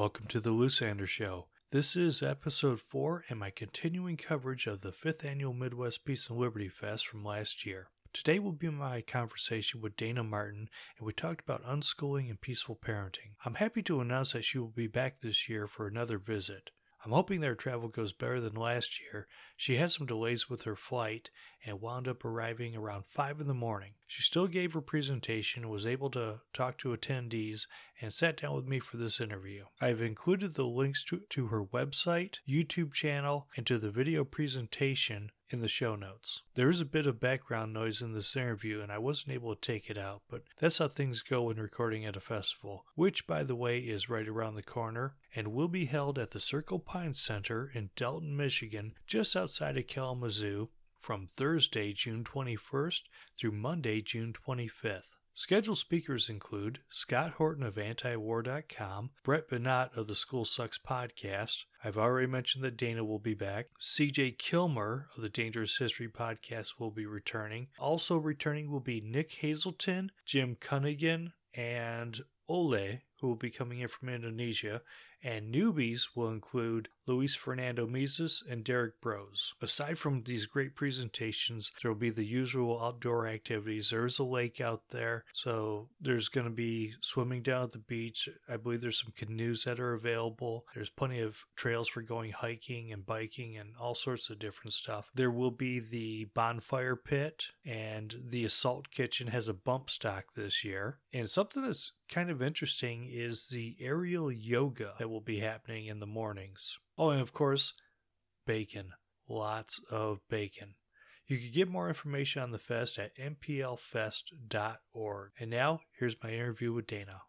Welcome to the Lysander Show. This is episode 4 and my continuing coverage of the 5th annual Midwest Peace and Liberty Fest from last year. Today will be my conversation with Dayna Martin, and we talked about unschooling and peaceful parenting. I'm happy to announce that she will be back this year for another visit. I'm hoping their travel goes better than last year. She had some delays with her flight and wound up arriving around 5 in the morning. She still gave her presentation, was able to talk to attendees, and sat down with me for this interview. I've included the links to, to her website, YouTube channel, and to the video presentation in the show notes. There is a bit of background noise in this interview, and I wasn't able to take it out, but that's how things go when recording at a festival, which, by the way, is right around the corner and will be held at the Circle Pine Center in Delton, Michigan, just outside of Kalamazoo, from Thursday, June 21st through Monday, June 25th. Scheduled speakers include Scott Horton of antiwar.com, Brett Veinotte of the School Sucks podcast. I've already mentioned that Dayna will be back. CJ Killmer of the Dangerous History podcast will be returning. Also returning will be Nick Hazelton, Jim Cunningham, and Ole, who will be coming in from Indonesia, and newbies will include Luis Fernando Mises and Derrick Broze. Aside from these great presentations, there will be the usual outdoor activities. There is a lake out there, so there's going to be swimming down at the beach. I believe there's some canoes that are available. There's plenty of trails for going hiking and biking and all sorts of different stuff. There will be the bonfire pit, and the assault kitchen has a bump stock this year. And something that's kind of interesting is the aerial yoga that will be happening in the mornings. Oh, and of course, bacon. Lots of bacon. You can get more information on the fest at mplfest.org. And now, here's my interview with Dayna.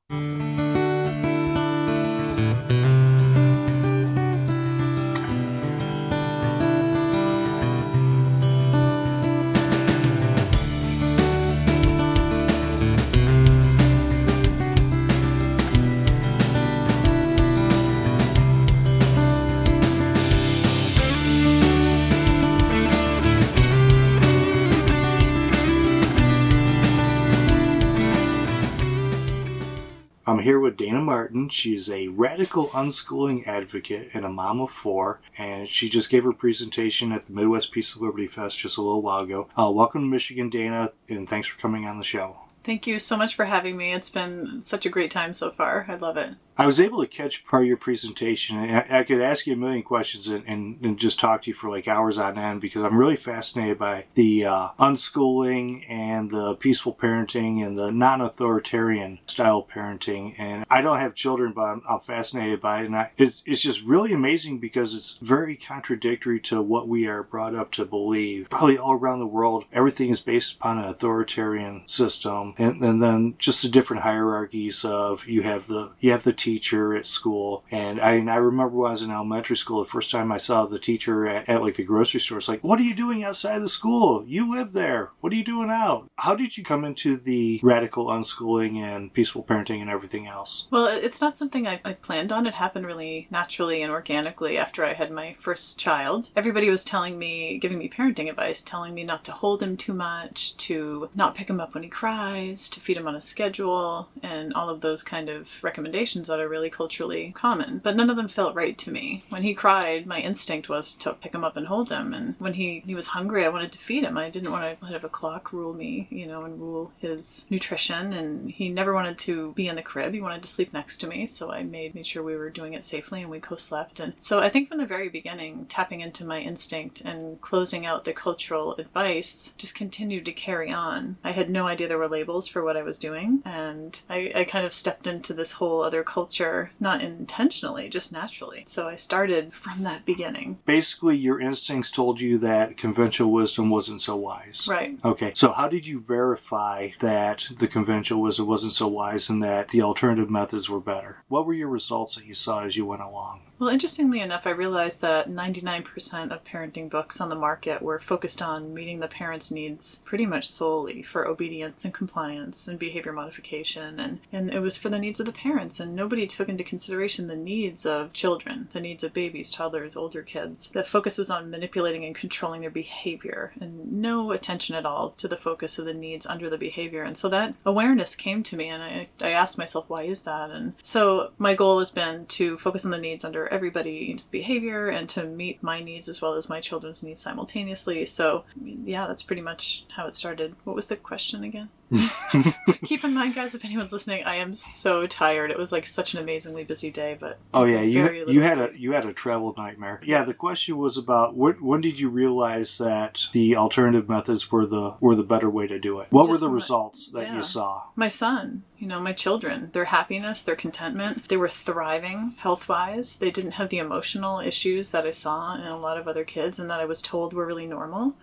I'm here with Dayna Martin. She's a radical unschooling advocate and a mom of four, and she just gave her presentation at the Midwest Peace and Liberty Fest just a little while ago. Uh, welcome to Michigan, Dayna, and thanks for coming on the show. Thank you so much for having me. It's been such a great time so far. I love it. I was able to catch part of your presentation. I, I could ask you a million questions and, and, and, just talk to you for like hours on end because I'm really fascinated by the uh, unschooling and the peaceful parenting and the non authoritarian style parenting. And I don't have children, but I'm, I'm fascinated by it. And I, it's, it's just really amazing because it's very contradictory to what we are brought up to believe. Probably all around the world, everything is based upon an authoritarian system. And, and then just the different hierarchies of you have the, you have the teacher at school. And I, and I remember when I was in elementary school, the first time I saw the teacher at, at like the grocery store, it's like, what are you doing outside the school? You live there. What are you doing out? How did you come into the radical unschooling and peaceful parenting and everything else? Well, it's not something I, I planned on. It happened really naturally and organically after I had my first child. Everybody was telling me, giving me parenting advice, telling me not to hold him too much, to not pick him up when he cries, to feed him on a schedule, and all of those kind of recommendations that are really culturally common, but none of them felt right to me. When he cried, my instinct was to pick him up and hold him, and when he, he was hungry, I wanted to feed him. I didn't want to have a clock rule me, you know, and rule his nutrition, and he never wanted to be in the crib. He wanted to sleep next to me, so I made, made sure we were doing it safely and we co-slept. And so I think from the very beginning, tapping into my instinct and closing out the cultural advice just continued to carry on. I had no idea there were labels for what I was doing, and I, I kind of stepped into this whole other culture, not intentionally, just naturally. So I started from that beginning. Basically, your instincts told you that conventional wisdom wasn't so wise. Right. Okay. So how did you verify that the conventional wisdom wasn't so wise and that the alternative methods were better? What were your results that you saw as you went along? Well, interestingly enough, I realized that 99% of parenting books on the market were focused on meeting the parent's needs pretty much solely for obedience and compliance and behavior modification and, and it was for the needs of the parents and nobody took into consideration the needs of children, the needs of babies, toddlers, older kids. The focus was on manipulating and controlling their behavior and no attention at all to the focus of the needs under the behavior. And so that awareness came to me and I, I asked myself, why is that? And so my goal has been to focus on the needs under everybody's behavior and to meet my needs as well as my children's needs simultaneously. So yeah, that's pretty much how it started. What was the question again? Keep in mind, guys, if anyone's listening, I am so tired. It was like such an amazingly busy day, but oh yeah, you you had sleep. a you had a travel nightmare. Yeah, the question was about when, when did you realize that the alternative methods were the were the better way to do it? What Just were the results that yeah. you saw? My son, you know, my children, their happiness, their contentment, they were thriving health wise. They didn't have the emotional issues that I saw in a lot of other kids and that I was told were really normal.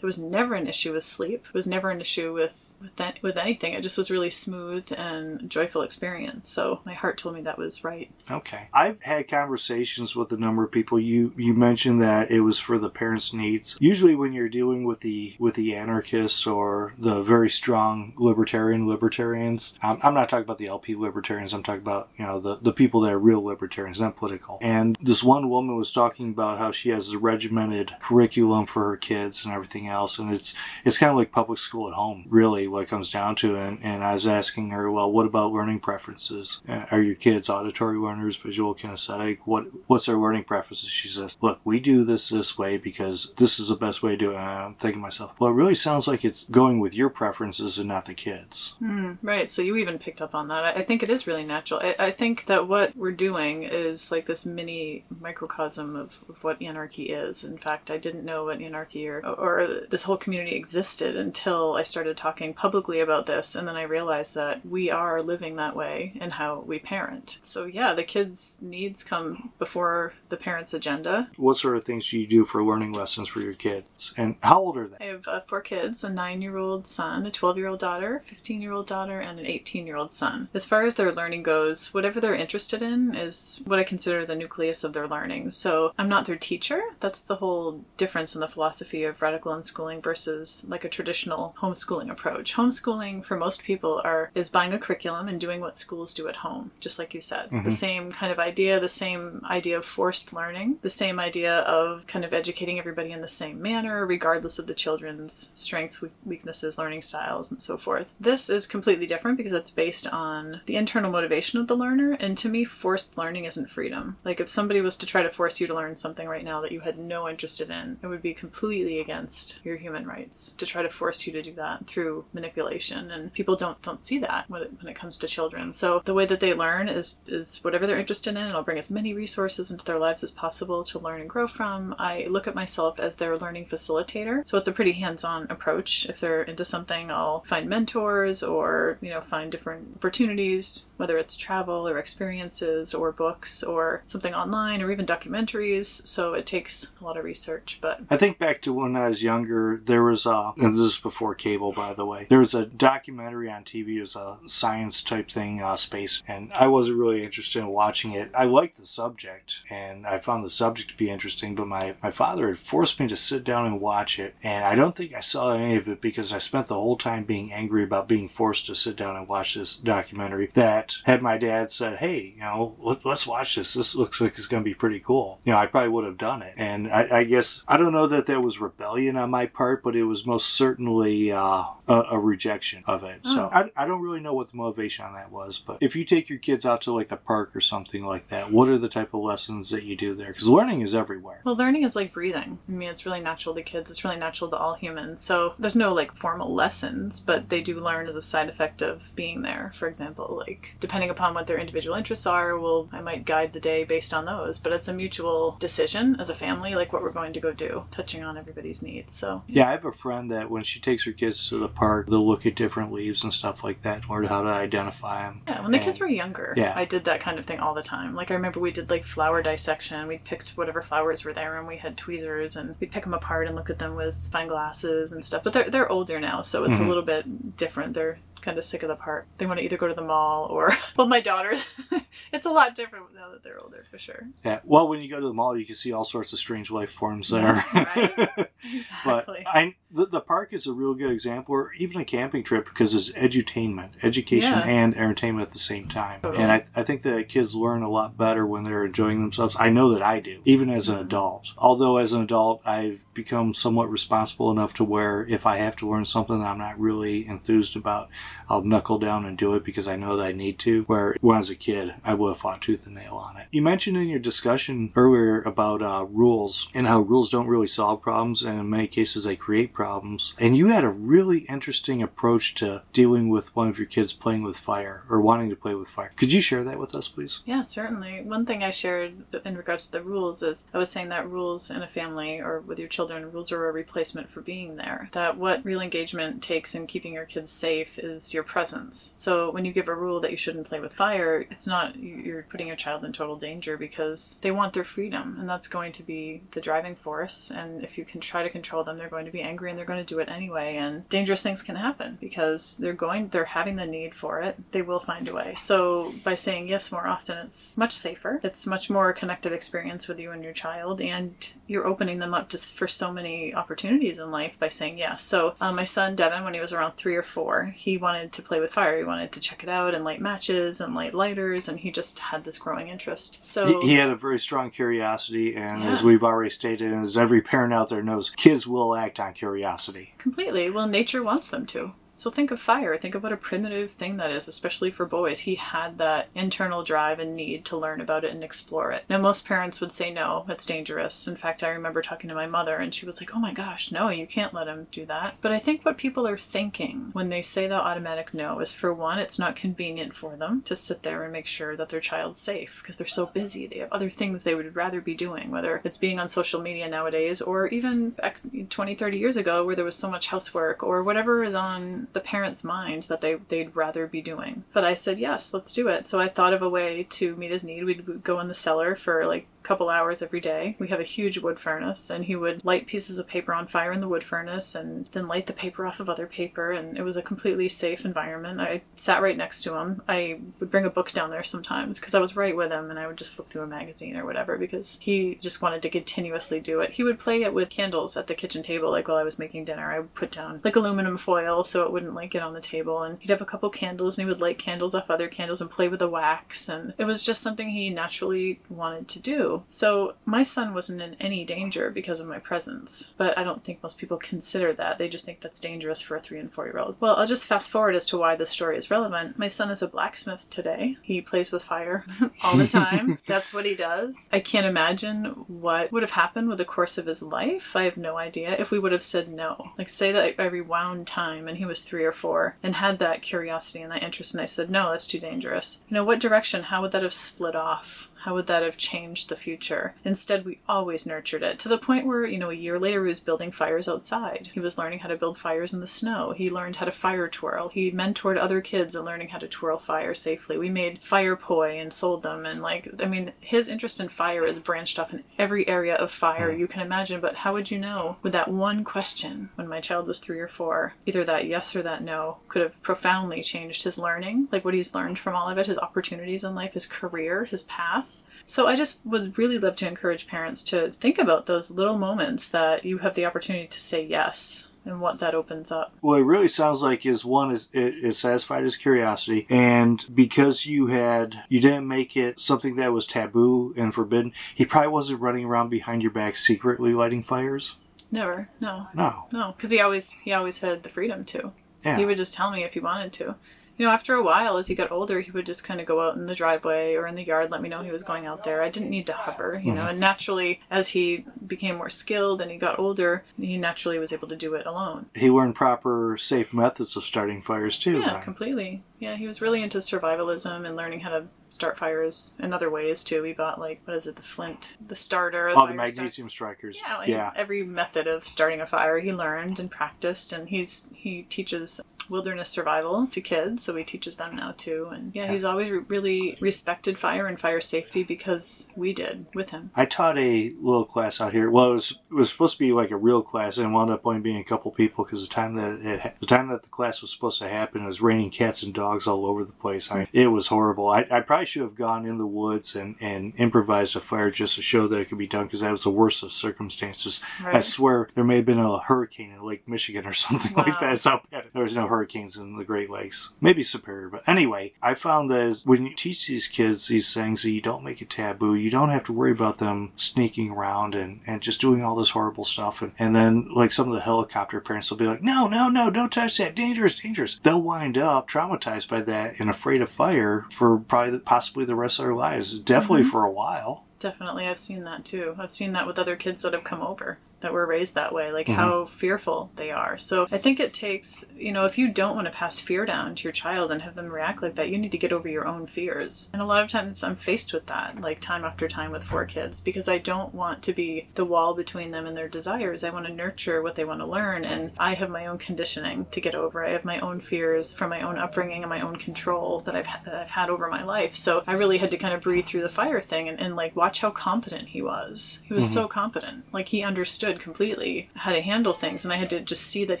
There was never an issue with sleep. It was never an issue with with that, with anything. It just was really smooth and joyful experience. So my heart told me that was right. Okay. I've had conversations with a number of people. You you mentioned that it was for the parents' needs. Usually when you're dealing with the with the anarchists or the very strong libertarian libertarians, I'm, I'm not talking about the LP libertarians. I'm talking about you know the the people that are real libertarians, not political. And this one woman was talking about how she has a regimented curriculum for her kids and everything else else. And it's it's kind of like public school at home, really, what it comes down to. And, and I was asking her, well, what about learning preferences? Uh, are your kids auditory learners, visual, kinesthetic? What what's their learning preferences? She says, look, we do this this way because this is the best way to do it. And I'm thinking myself, well, it really sounds like it's going with your preferences and not the kids. Mm, right. So you even picked up on that. I, I think it is really natural. I, I, think that what we're doing is like this mini microcosm of, of what anarchy is. In fact, I didn't know what anarchy or, or this whole community existed until I started talking publicly about this. And then I realized that we are living that way in how we parent. So, yeah, the kids' needs come before the parents' agenda. What sort of things do you do for learning lessons for your kids? And how old are they? I have uh, four kids a nine year old son, a 12 year old daughter, 15 year old daughter, and an 18 year old son. As far as their learning goes, whatever they're interested in is what I consider the nucleus of their learning. So, I'm not their teacher. That's the whole difference in the philosophy of radical homeschooling versus like a traditional homeschooling approach. Homeschooling for most people are is buying a curriculum and doing what schools do at home, just like you said. Mm-hmm. The same kind of idea, the same idea of forced learning, the same idea of kind of educating everybody in the same manner, regardless of the children's strengths, weaknesses, learning styles, and so forth. This is completely different because it's based on the internal motivation of the learner. And to me, forced learning isn't freedom. Like if somebody was to try to force you to learn something right now that you had no interest in, it would be completely against your human rights to try to force you to do that through manipulation. And people don't don't see that when it, when it comes to children. So the way that they learn is is whatever they're interested in. And i'll bring as many resources into their lives as possible to learn and grow from. I look at myself as their learning facilitator. So it's a pretty hands-on approach. If they're into something i'll find mentors or you know find different opportunities whether it's travel or experiences or books or something online or even documentaries. So it takes a lot of research. But I think back to when I was younger, there was a, and this is before cable, by the way, there was a documentary on TV. It was a science type thing, uh, space, and I wasn't really interested in watching it. I liked the subject and I found the subject to be interesting, but my, my father had forced me to sit down and watch it. And I don't think I saw any of it because I spent the whole time being angry about being forced to sit down and watch this documentary that had my dad said, "Hey, you know, let, us watch this. This looks like it's going to be pretty cool," you know, I probably would have done it. And I, I, guess I don't know that there was rebellion on my part, but it was most certainly uh, a, a, rejection of it. Oh. So I, I don't really know what the motivation on that was. But if you take your kids out to like the park or something like that, what are the type of lessons that you do there? Because learning is everywhere. Well, learning is like breathing. I mean, it's really natural to kids. It's really natural to all humans. So there's no like formal lessons, but they do learn as a side effect of being there. For example, like depending upon what their individual interests are, well, I might guide the day based on those. But it's a mutual decision as a family, like what we're going to go do, touching on everybody's needs. So yeah, I have a friend that when she takes her kids to the park, they'll look at different leaves and stuff like that, learn how to identify them. Yeah, when the and, kids were younger, yeah, I did that kind of thing all the time. Like I remember we did like flower dissection. We picked whatever flowers were there, and we had tweezers, and we'd pick them apart and look at them with fine glasses and stuff. But they're they're older now, so it's mm-hmm. a little bit different. They're kind of sick of the park. They want to either go to the mall or, well, my daughters, it's a lot different now that they're older, for sure. Yeah. Well, when you go to the mall, you can see all sorts of strange life forms there. right. But I, the, the park is a real good example, or even a camping trip, because it's edutainment, education, Yeah. and entertainment at the same time. Totally. And I, I think that kids learn a lot better when they're enjoying themselves. I know that I do, even as an Mhm. adult. Although, as an adult, I've become somewhat responsible enough to where if I have to learn something that I'm not really enthused about, I'll knuckle down and do it because I know that I need to. Where when I was a kid, I would have fought tooth and nail on it. You mentioned in your discussion earlier about uh, rules and how rules don't really solve problems, and in many cases they create problems. And you had a really interesting approach to dealing with one of your kids playing with fire or wanting to play with fire. Could you share that with us, please? Yeah, certainly. One thing I shared in regards to the rules is I was saying that rules in a family or with your children, rules are a replacement for being there. That what real engagement takes in keeping your kids safe is your presence. So when you give a rule that you shouldn't play with fire, it's not you're putting your child in total danger because they want their freedom and that's going to be the driving force. And if you can try to control them, they're going to be angry and they're going to do it anyway. And dangerous things can happen because they're going, they're having the need for it. They will find a way. So by saying yes more often, it's much safer. It's much more a connected experience with you and your child, and you're opening them up just for so many opportunities in life by saying yes. So um, my son Devin, when he was around three or four, he wanted to play with fire. He wanted to check it out and light matches and light lighters, and he just had this growing interest. So He, he had a very strong curiosity, and as we've already stated, and as every parent out there knows, kids will act on curiosity. Completely. Well, nature wants them to. So think of fire. Think of what a primitive thing that is, especially for boys. He had that internal drive and need to learn about it and explore it. Now, most parents would say, no, that's dangerous. In fact, I remember talking to my mother and she was like, oh my gosh, no, you can't let him do that. But I think what people are thinking when they say the automatic no is for one, it's not convenient for them to sit there and make sure that their child's safe because they're so busy. They have other things they would rather be doing, whether it's being on social media nowadays or even back 20, 30 years ago where there was so much housework or whatever is on the parents' mind that they, they'd rather be doing. But I said, yes, let's do it. So I thought of a way to meet his need. We'd go in the cellar for like couple hours every day. We have a huge wood furnace, and he would light pieces of paper on fire in the wood furnace and then light the paper off of other paper. And it was a completely safe environment. I sat right next to him. I would bring a book down there sometimes because I was right with him, and I would just flip through a magazine or whatever because he just wanted to continuously do it. He would play it with candles at the kitchen table, like while I was making dinner. I would put down like aluminum foil so it wouldn't like get on the table, and he'd have a couple candles, and he would light candles off other candles and play with the wax, and it was just something he naturally wanted to do. So my son wasn't in any danger because of my presence, but I don't think most people consider that. They just think that's dangerous for a three and four year old. Well, I'll just fast forward as to why this story is relevant. My son is a blacksmith today. He plays with fire all the time. that's what he does. I can't imagine what would have happened with the course of his life. I have no idea if we would have said no. Like, say that I rewound time and he was three or four and had that curiosity and that interest, and I said, no, that's too dangerous. You know, what direction? How would that have split off? How would that have changed the future? Instead, we always nurtured it to the point where, you know, a year later, he was building fires outside. He was learning how to build fires in the snow. He learned how to fire twirl. He mentored other kids in learning how to twirl fire safely. We made fire poi and sold them. And, like, I mean, his interest in fire is branched off in every area of fire hmm. you can imagine. But how would you know? With that one question, when my child was three or four, either that yes or that no could have profoundly changed his learning, like what he's learned from all of it, his opportunities in life, his career, his path. So I just would really love to encourage parents to think about those little moments that you have the opportunity to say yes and what that opens up. Well, it really sounds like is one is it, it satisfied his curiosity, and because you had you didn't make it something that was taboo and forbidden, he probably wasn't running around behind your back secretly lighting fires. Never, no, No, no, because he always he always had the freedom to. yeah, He would just tell me if he wanted to. You know, after a while, as he got older, he would just kind of go out in the driveway or in the yard, let me know he was going out there. I didn't need to hover, you know, mm-hmm. and naturally, as he became more skilled and he got older, he naturally was able to do it alone. he learned proper safe methods of starting fires too. Yeah, then. completely. Yeah, he was really into survivalism and learning how to start fires in other ways too. We bought like what is it, the flint, the starter, All the fire starter. magnesium strikers. Yeah, like yeah. every method of starting a fire he learned and practiced, and he's he teaches wilderness survival to kids, so he teaches them now too. And yeah, Yeah. he's always re- really respected fire and fire safety because we did with him. I taught a little class out here. Well, it was, it was supposed to be like a real class, and wound up only being a couple people because the time that it, ha- the time that the class was supposed to happen, it was raining cats and dogs all over the place. I, it was horrible. I, I probably should have gone in the woods and, and improvised a fire just to show that it could be done because that was the worst of circumstances. I swear there may have been a hurricane in Lake Michigan or something like that. How bad. There was no hurricanes in the Great Lakes. Maybe Superior, but anyway, I found that when you teach these kids these things, that you don't make it taboo. You don't have to worry about them sneaking around and, and just doing all this horrible stuff. And, and then, like some of the helicopter parents will be like, "No, no, no, don't touch that. Dangerous, dangerous." They'll wind up traumatized by that and afraid of fire for probably the, possibly the rest of their lives. Definitely Mhm. for a while. Definitely, I've seen that too. I've seen that with other kids that have come over that were raised that way, like Mhm. how fearful they are. So I think it takes, you know, if you don't want to pass fear down to your child and have them react like that, you need to get over your own fears. And a lot of times I'm faced with that, like time after time with four kids, because I don't want to be the wall between them and their desires. I want to nurture what they want to learn. And I have my own conditioning to get over. I have my own fears from my own upbringing and my own control that I've, that I've had over my life. So I really had to kind of breathe through the fire thing and, and like watch how competent he was. He was Mhm. so competent. Like he understood completely how to handle things and I had to just see that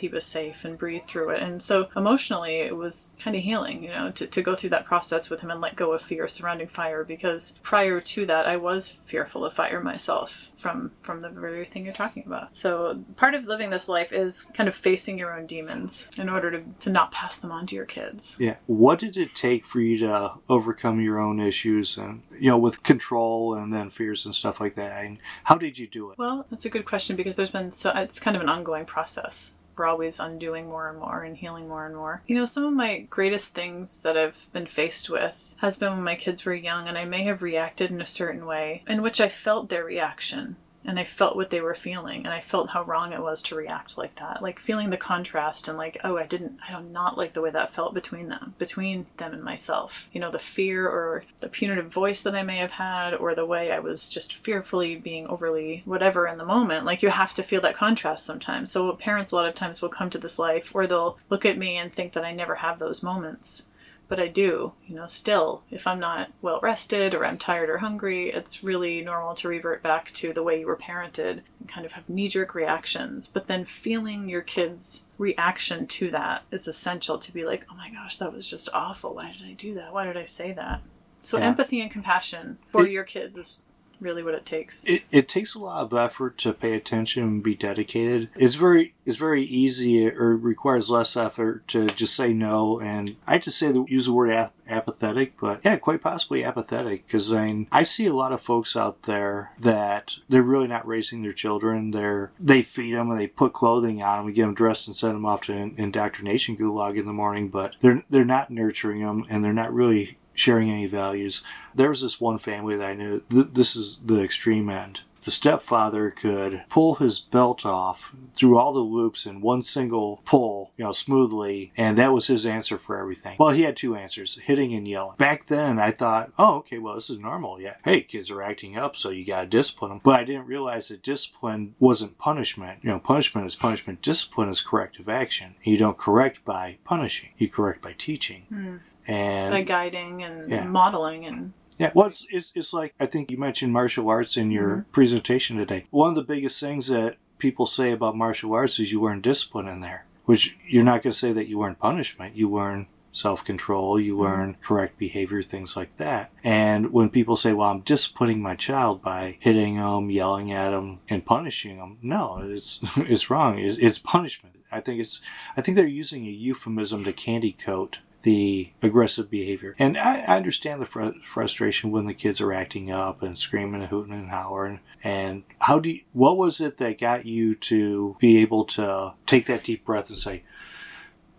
he was safe and breathe through it. And so emotionally it was kind of healing, you know, to, to go through that process with him and let go of fear surrounding fire because prior to that I was fearful of fire myself from from the very thing you're talking about. So part of living this life is kind of facing your own demons in order to, to not pass them on to your kids. Yeah. What did it take for you to overcome your own issues and, you know, with control and then fears and stuff like that? And how did you do it? Well, that's a good question because there's been so it's kind of an ongoing process. We're always undoing more and more and healing more and more. You know, some of my greatest things that I've been faced with has been when my kids were young and I may have reacted in a certain way in which I felt their reaction and I felt what they were feeling and I felt how wrong it was to react like that. Like feeling the contrast and like, oh, I didn't I do not like the way that felt between them, between them and myself. You know, the fear or the punitive voice that I may have had or the way I was just fearfully being overly whatever in the moment. Like you have to feel that contrast sometimes. So parents a lot of times will come to this life or they'll look at me and think that I never have those moments but I do, you know, still, if I'm not well rested or I'm tired or hungry, it's really normal to revert back to the way you were parented and kind of have knee jerk reactions. But then feeling your kid's reaction to that is essential to be like, oh my gosh, that was just awful. Why did I do that? Why did I say that? So, Yeah. empathy and compassion for your kids is really what it takes. It, it takes a lot of effort to pay attention and be dedicated. It's very it's very easy or requires less effort to just say no. And I just say the use the word ap- apathetic, but yeah, quite possibly apathetic because I mean, I see a lot of folks out there that they're really not raising their children. They're they feed them and they put clothing on them, and get them dressed and send them off to in- indoctrination gulag in the morning, but they're they're not nurturing them and they're not really sharing any values. There was this one family that I knew. Th- this is the extreme end. The stepfather could pull his belt off through all the loops in one single pull, you know, smoothly, and that was his answer for everything. Well, he had two answers: hitting and yelling. Back then, I thought, oh, okay, well, this is normal. Yeah, hey, kids are acting up, so you gotta discipline them. But I didn't realize that discipline wasn't punishment. You know, punishment is punishment. Discipline is corrective action. You don't correct by punishing. You correct by teaching. Hmm. And By guiding and Yeah. modeling and yeah, well, it's, it's, it's like I think you mentioned martial arts in your Mhm. presentation today. One of the biggest things that people say about martial arts is you learn discipline in there, which you're not going to say that you learn punishment. You learn self control, you learn correct behavior, things like that. And when people say, well, I'm disciplining my child by hitting them, yelling at them, and punishing them, no, it's, it's wrong. It's, it's punishment. I think it's, I think they're using a euphemism to candy coat the aggressive behavior. And I, I understand the fr- frustration when the kids are acting up and screaming and hooting and hollering. And how do you, what was it that got you to be able to take that deep breath and say,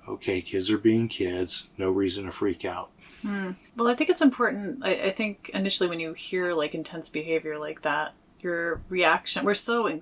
okay, kids are being kids, no reason to freak out? Hmm. Well, I think it's important. I, I think initially when you hear like intense behavior like that, your reaction, we're so in,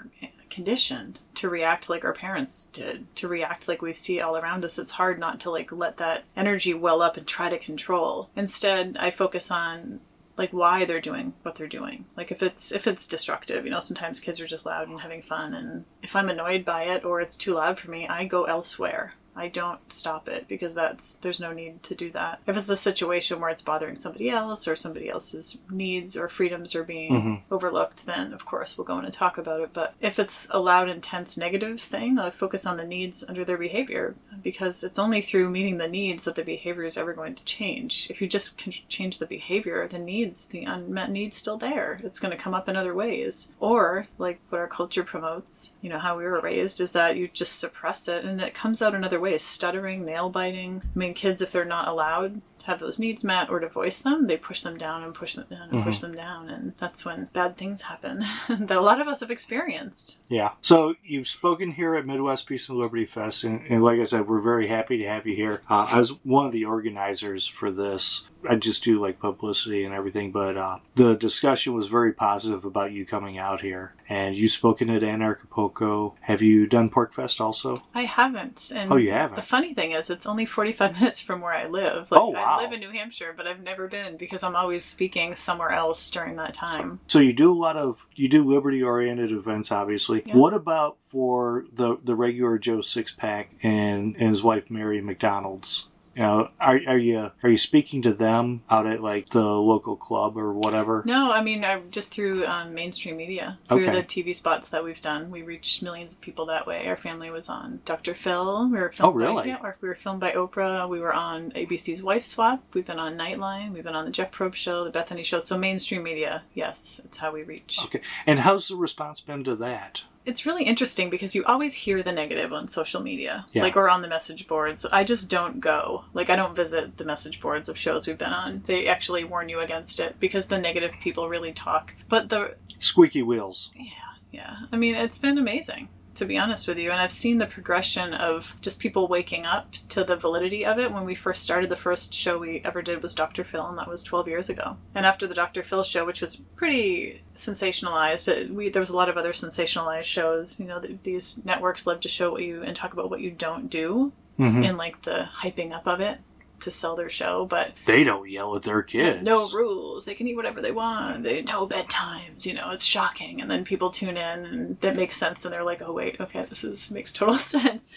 conditioned to react like our parents did, to react like we see all around us. It's hard not to like let that energy well up and try to control. Instead, I focus on like why they're doing what they're doing. Like if it's if it's destructive, you know, sometimes kids are just loud and having fun and if I'm annoyed by it or it's too loud for me, I go elsewhere. I don't stop it because that's there's no need to do that. If it's a situation where it's bothering somebody else or somebody else's needs or freedoms are being Mhm. overlooked, then of course we'll go in and talk about it. But if it's a loud, intense negative thing, I focus on the needs under their behavior because it's only through meeting the needs that the behavior is ever going to change. If you just can change the behavior, the needs, the unmet needs still there. It's going to come up in other ways. Or like what our culture promotes, you know, how we were raised is that you just suppress it and it comes out in other ways, stuttering, nail biting. I mean, kids if they're not allowed to have those needs met or to voice them, they push them down and push them down and push them down and that's when bad things happen that a lot of us have experienced. Yeah. So you've spoken here at Midwest Peace and Liberty Fest, and, and like I said, we're very happy to have you here. Uh, I was one of the organizers for this. I just do like publicity and everything, but uh, the discussion was very positive about you coming out here. And you've spoken at Anarchapulco. Have you done PorcFest also? I haven't. And Oh, you haven't? The funny thing is, it's only 45 minutes from where I live. Like, Oh, wow. I live in New Hampshire, but I've never been because I'm always speaking somewhere else during that time. So you do a lot of you do liberty oriented events, obviously. Yeah. What about for the the regular Joe Six Pack and, and his wife Mary McDonald's? You know, are, are you are you speaking to them out at like the local club or whatever? No, I mean, I just through um, mainstream media, through Okay. the TV spots that we've done, we reach millions of people that way. Our family was on Dr. Phil. We were filmed Oh, really? By, yeah, or we were filmed by Oprah. We were on ABC's Wife Swap. We've been on Nightline. We've been on the Jeff Probst Show, the Bethenny Show. So mainstream media, yes, it's how we reach. Okay. And how's the response been to that? It's really interesting because you always hear the negative on social media, Yeah. like or on the message boards. I just don't go. Like I don't visit the message boards of shows we've been on. They actually warn you against it because the negative people really talk. But the Squeaky wheels. yeah, yeah. I mean, it's been amazing to be honest with you, and I've seen the progression of just people waking up to the validity of it. When we first started, the first show we ever did was Dr. Phil, and that was 12 years ago. And after the Dr. Phil show, which was pretty sensationalized, it, we there was a lot of other sensationalized shows. You know, th- these networks love to show what you and talk about what you don't do, Mhm. in like the hyping up of it to sell their show, but They don't yell at their kids. no rules. They can eat whatever they want. They no bedtimes. You know, it's shocking. And then people tune in, and that makes sense. And they're like, "Oh wait, okay, this is makes total sense."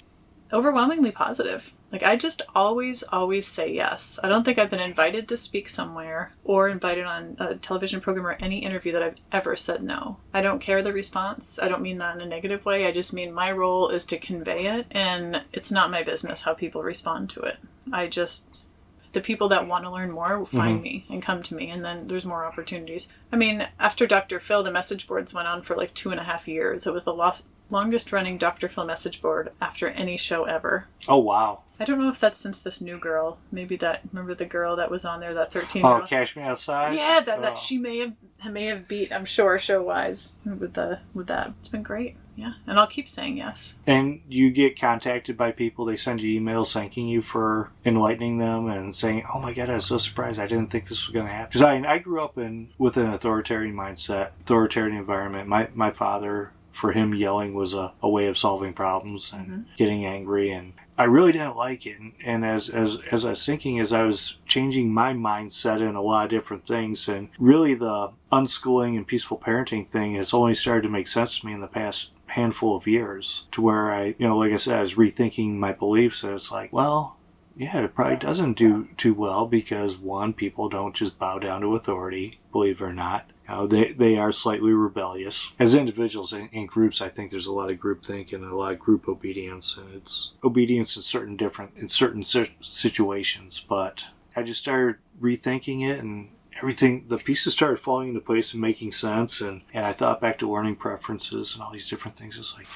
Overwhelmingly positive. Like I just always, always say yes. I don't think I've been invited to speak somewhere or invited on a television program or any interview that I've ever said no. I don't care the response. I don't mean that in a negative way. I just mean my role is to convey it, and it's not my business how people respond to it. I just the people that want to learn more will find mm-hmm. me and come to me and then there's more opportunities i mean after dr phil the message boards went on for like two and a half years it was the longest running dr phil message board after any show ever Oh wow. I don't know if that's since this new girl maybe that remember the girl that was on there that 13 Oh, Cash Me Outside. yeah that, that Oh. she may have may have beat i'm sure show wise with the with that it's been great yeah and i'll keep saying yes And you get contacted by people. They send you emails thanking you for enlightening them and saying, "Oh my God, I was so surprised. I didn't think this was going to happen." Because I, I grew up in with an authoritarian mindset, authoritarian environment. My my father, for him, yelling was a, a way of solving problems and mm-hmm. getting angry, and I really didn't like it. And, as as as I was thinking, as I was changing my mindset in a lot of different things, and really the unschooling and peaceful parenting thing has only started to make sense to me in the past handful of years to where I, you know, like I said, I was rethinking my beliefs and it's like, well, yeah, it probably doesn't do too well because one, people don't just bow down to authority, believe it or not. They, they are slightly rebellious. As individuals in, in groups, I think there's a lot of groupthink and a lot of group obedience, and it's obedience in certain different in certain situations. But I just started rethinking it, and everything the pieces started falling into place and making sense. And and I thought back to learning preferences and all these different things. It's like,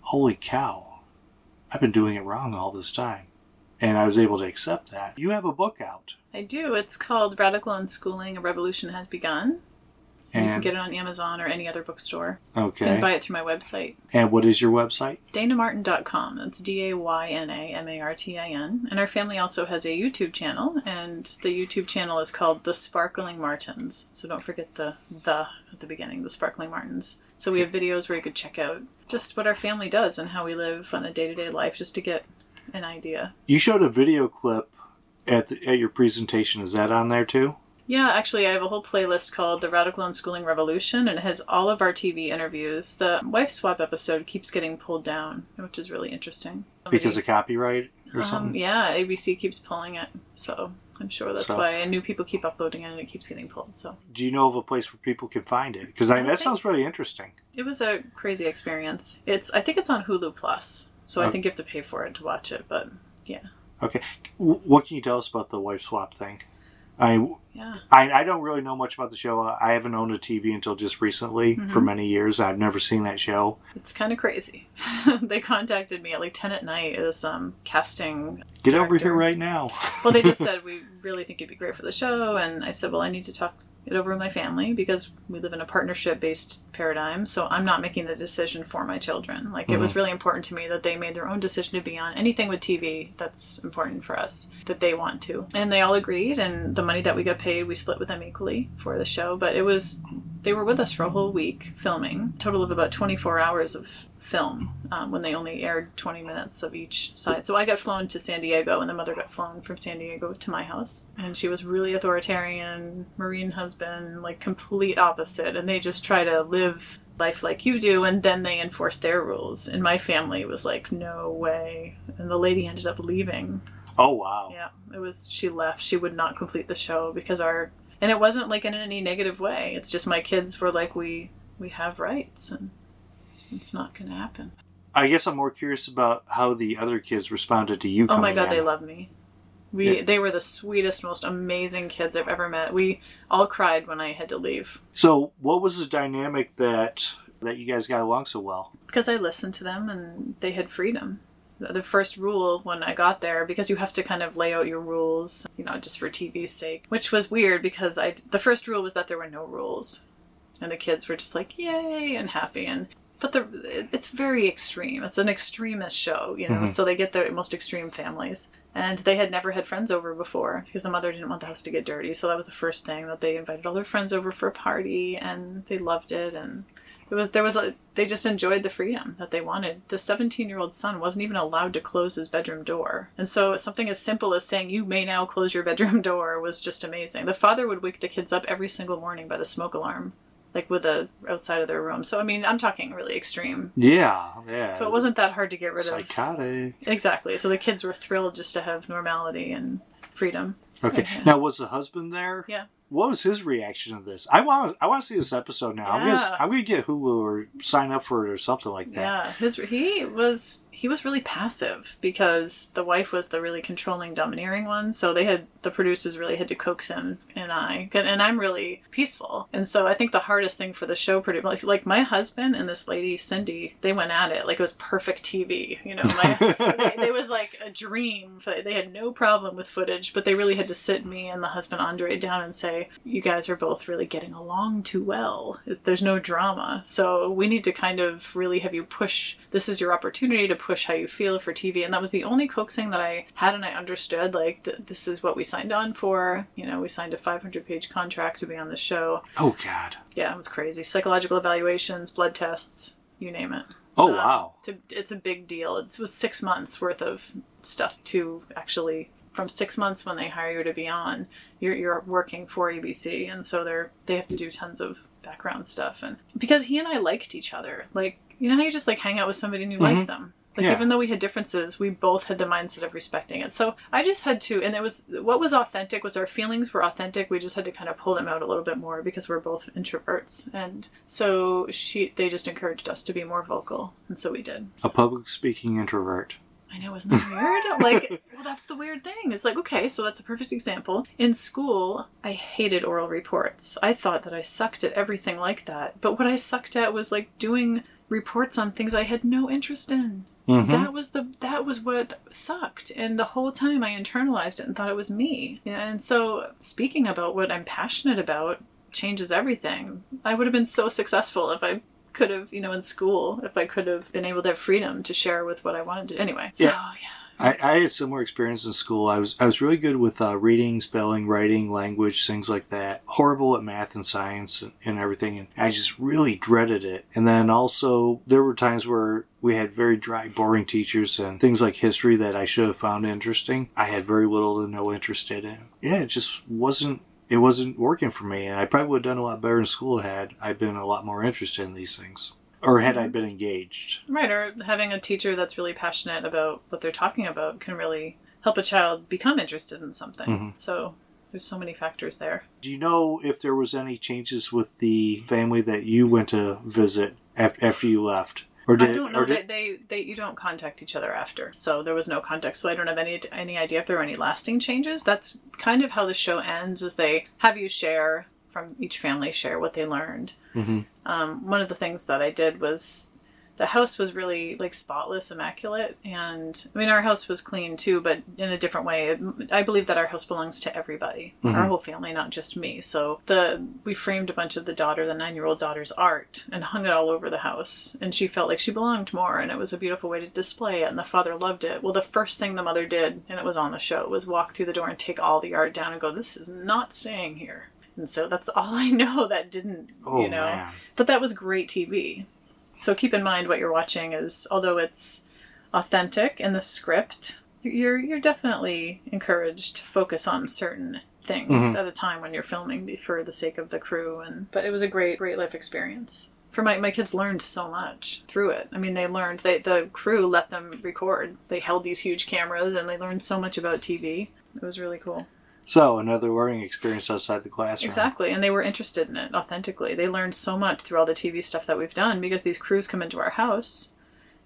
holy cow, I've been doing it wrong all this time, and I was able to accept that. You have a book out. i do it's called radical unschooling a revolution has begun you can get it on Amazon or any other bookstore. Okay. You can buy it through my website, and what is your website? daynamartin.com. That's D A Y N A M A R T I N. And our family also has a YouTube channel, and the YouTube channel is called The Sparkling Martins. So don't forget the the at the beginning, The Sparkling Martins. So we have videos where you could check out just what our family does and how we live on a day to day life just to get an idea. You showed a video clip at the, at your presentation. Is that on there too? Yeah, actually, I have a whole playlist called The Radical Unschooling Revolution, and it has all of our TV interviews. The wife swap episode keeps getting pulled down, which is really interesting. Because of copyright or Um, something? yeah, ABC keeps pulling it, so I'm sure that's So- why. And new people keep uploading it, and it keeps getting pulled. So Do you know of a place where people can find it? Because I mean, I that sounds really interesting. it was a crazy experience. It's I think it's on Hulu Plus, so I Oh. think you have to pay for it to watch it. But yeah. Okay. W- what can you tell us about the wife swap thing? I, yeah, I I don't really know much about the show. I haven't owned a TV until just recently for Mhm. many years. I've never seen that show. it's kind of crazy. they contacted me at like ten at night as um casting Get over here right now. well, they just said we really think you'd be great for the show, and I said, well, I need to talk it over with my family because we live in a partnership-based paradigm. So I'm not making the decision for my children. Like it was mm-hmm. really important to me that they made their own decision to be on anything with TV. That's important for us that they want to, and they all agreed. And the money that we got paid, we split with them equally for the show. But it was they were with us for a whole week filming, total of about 24 hours of film um, when they only aired 20 minutes of each side. So I got flown to San Diego, and the mother got flown from San Diego to my house. And she was really authoritarian, Marine husband, like complete opposite. And they just try to live life like you do, and then they enforce their rules. And my family was like, no way. And the lady ended up leaving. Oh wow. Yeah, it was. She left. She would not complete the show because our. And it wasn't like in any negative way. It's just my kids were like, we we have rights, and it's not going to happen. I guess I'm more curious about how the other kids responded to you. Oh my god, in. they love me. We Yeah. they were the sweetest, most amazing kids I've ever met. We all cried when I had to leave So, what was the dynamic that that you guys got along so well? because I listened to them and they had freedom. The the first rule when I got there, because you have to kind of lay out your rules, you know, just for TV's sake, which was weird because I the first rule was that there were no rules, and the kids were just like yay and happy and. But the it's very extreme. It's an extremist show, you know. Mhm. So they get the most extreme families, and they had never had friends over before because the mother didn't want the house to get dirty. So that was the first thing that they invited all their friends over for a party, and they loved it. And there was there was a, they just enjoyed the freedom that they wanted. The 17 year old son wasn't even allowed to close his bedroom door, and so something as simple as saying you may now close your bedroom door was just amazing. The father would wake the kids up every single morning by the smoke alarm. Like with a outside of their room. So I mean, I'm talking really extreme. Yeah, yeah. So it wasn't that hard to get rid of. psychotic. Exactly. So the kids were thrilled just to have normality and freedom. Okay. Yeah. Now, was the husband there? Yeah. What was his reaction to this? I want. I want to see this episode now. I'm gonna. I'm gonna get Hulu or sign up for it or something like that. Yeah, his he was he was really passive because the wife was the really controlling, domineering one. So they had the producers really had to coax him and I, and I'm really peaceful. And so I think the hardest thing for the show, pretty like like my husband and this lady Cindy, they went at it like it was perfect TV. You know, my, they, it was like a dream. They had no problem with footage, but they really had to sit me and the husband Andre down and say, "You guys are both really getting along too well. There's no drama, so we need to kind of really have you push. This is your opportunity to push how you feel for TV." And that was the only coaxing that I had, and I understood like th- this is what we signed on for. You know, we signed a 500 page contract to be on the show. Oh God. Yeah, it was crazy. Psychological evaluations, blood tests, you name it. Oh Um, wow. It's a, it's a big deal. It was six months worth of stuff to actually from six months when they hire you to be on. You're you're working for ABC, and so they're they have to do tons of background stuff. And because he and I liked each other, like you know how you just like hang out with somebody and you like Mhm. them. Like Yeah. even though we had differences, we both had the mindset of respecting it. So I just had to, and it was what was authentic was our feelings were authentic. We just had to kind of pull them out a little bit more because we're both introverts, and so she they just encouraged us to be more vocal, and so we did. A public speaking introvert. I know, isn't that weird? like, well, that's the weird thing. It's like, okay, so that's a perfect example. In school, I hated oral reports. I thought that I sucked at everything like that. But what I sucked at was like doing reports on things I had no interest in. Mhm. That was the that was what sucked. And the whole time I internalized it and thought it was me. And so speaking about what I'm passionate about changes everything. I would have been so successful if I could have, you know, in school, if I could have been able to have freedom to share with what I wanted to. Anyway, so Yeah. yeah. I, I had similar experience in school. I was I was really good with uh, reading, spelling, writing, language, things like that. Horrible at math and science and, and everything, and I just really dreaded it. And then also there were times where we had very dry, boring teachers and things like history that I should have found interesting. I had very little to no interest in. Yeah, it just wasn't it wasn't working for me, and I probably would have done a lot better in school had I been a lot more interested in these things, or had I been engaged. Right, or having a teacher that's really passionate about what they're talking about can really help a child become interested in something. Mhm. So there's so many factors there. Do you know if there was any changes with the family that you went to visit after, you left, or did I don't know. or They, they they you don't contact each other after, so there was no contact. So I don't have any any idea if there were any lasting changes. That's kind of how the show ends, is they have you share from each family share what they learned. Mhm. Um, one of the things that I did was the house was really like spotless, immaculate, and I mean our house was clean too, but in a different way. I believe that our house belongs to everybody, our Mhm. whole family, not just me. So the we framed a bunch of the daughter, the nine year old daughter's art, and hung it all over the house, and she felt like she belonged more, and it was a beautiful way to display it, and the father loved it. Well, the first thing the mother did, and it was on the show, was walk through the door and take all the art down and go, "This is not staying here." And so that's all I know that didn't, oh you know. man, But that was great TV. So keep in mind what you're watching is, although it's authentic in the script, you're you're definitely encouraged to focus on certain things Mhm. at a time when you're filming for the sake of the crew. And but it was a great great life experience. For my, my kids learned so much through it. I mean, they learned. They the crew let them record. They held these huge cameras and they learned so much about TV. It was really cool. So another learning experience outside the classroom. Exactly. And they were interested in it authentically. They learned so much through all the TV stuff that we've done because these crews come into our house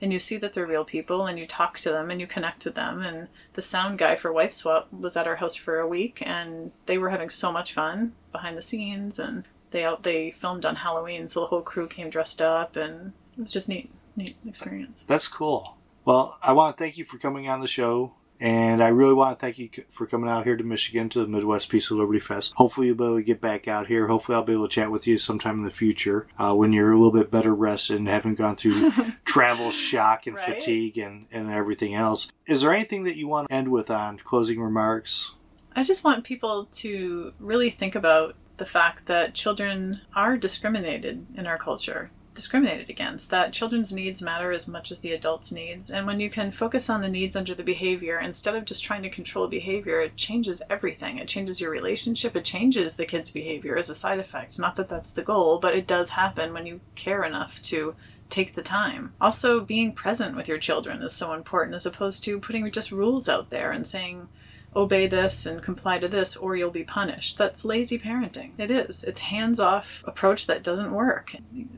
and you see that they're real people and you talk to them and you connect with them. And the sound guy for Wife Swap was at our house for a week and they were having so much fun behind the scenes and they out they filmed on Halloween so the whole crew came dressed up and it was just neat neat experience. That's cool. Well, I want to thank you for coming on the show. And I really want to thank you for coming out here to Michigan to the Midwest Peace and Liberty Fest. Hopefully, you'll be able to get back out here. Hopefully, I'll be able to chat with you sometime in the future uh, when you're a little bit better rested and haven't gone through travel shock and Right. fatigue and, and everything else. Is there anything that you want to end with on closing remarks? I just want people to really think about the fact that children are discriminated in our culture, discriminated against, that children's needs matter as much as the adults' needs. And when you can focus on the needs under the behavior instead of just trying to control behavior, it changes everything. It changes your relationship, it changes the kid's behavior as a side effect. Not that that's the goal, but it does happen when you care enough to take the time. Also, being present with your children is so important as opposed to putting just rules out there and saying, obey this and comply to this or you'll be punished. That's lazy parenting. It is. It's hands-off approach that doesn't work.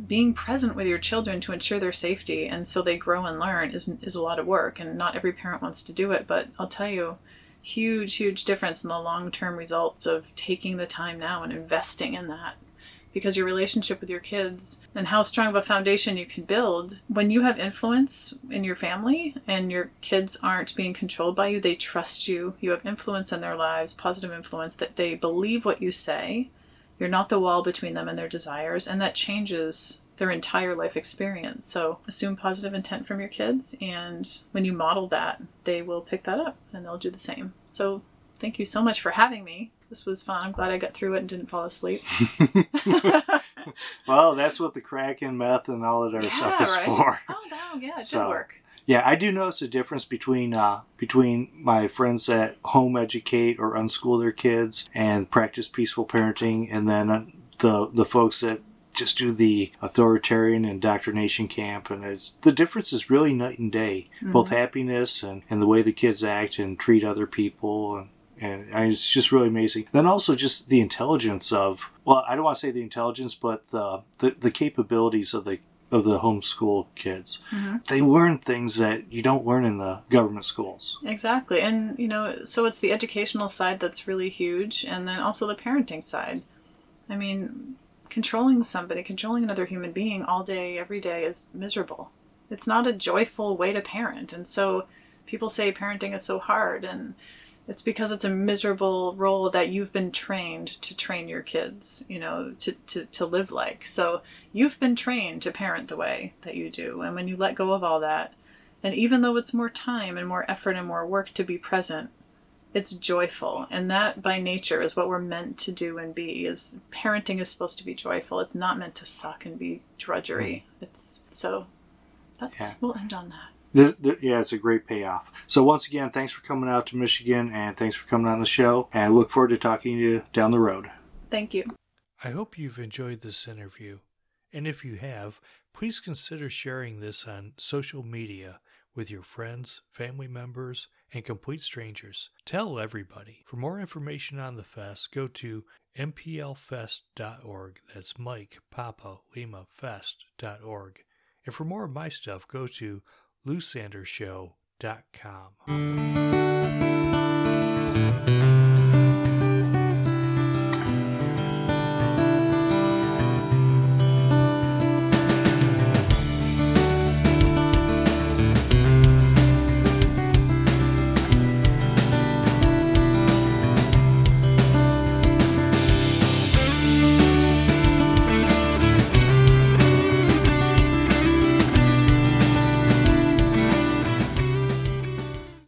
Being present with your children to ensure their safety and so they grow and learn is is a lot of work and not every parent wants to do it, but I'll tell you huge huge difference in the long-term results of taking the time now and investing in that because your relationship with your kids and how strong of a foundation you can build when you have influence in your family and your kids aren't being controlled by you they trust you you have influence in their lives positive influence that they believe what you say you're not the wall between them and their desires and that changes their entire life experience. So assume positive intent from your kids and when you model that they will pick that up and they'll do the same. So thank you so much for having me this was fun i'm glad i got through it and didn't fall asleep well, that's what the crack and meth and all of that other stuff is for. Oh no, yeah, it So- did work. Yeah, I do notice a difference between uh, between my friends that home educate or unschool their kids and practice peaceful parenting, and then uh, the the folks that just do the authoritarian indoctrination camp, and it's the difference is really night and day. Both happiness and, and the way the kids act and treat other people, and and I- it's just really amazing. Then also just the intelligence of well, I don't want to say the intelligence, but the the, the capabilities of the of the homeschool kids Mhm. they learn things that you don't learn in the government schools. Exactly. And, you know, so it's the educational side that's really huge, and then also the parenting side. I mean, controlling somebody, controlling another human being all day, every day is miserable. It's not a joyful way to parent. And so people say parenting is so hard, and it's because it's a miserable role that you've been trained to train your kids, you know, to, to, to live like. So you've been trained to parent the way that you do. And when you let go of all that, and even though it's more time and more effort and more work to be present, it's joyful. And that by nature is what we're meant to do and be is parenting is supposed to be joyful. It's not meant to suck and be drudgery. It's so that's Yeah. we'll end on that. This, th- yeah, it's a great payoff. So once again, thanks for coming out to Michigan, and thanks for coming on the show. And I look forward to talking to you down the road. Thank you. I hope you've enjoyed this interview. And if you have, please consider sharing this on social media with your friends, family members, and complete strangers. Tell everybody. For more information on the fest, go to mplfest.org. That's Mike Papa Lima Fest.org. And for more of my stuff, go to lysandershow.com.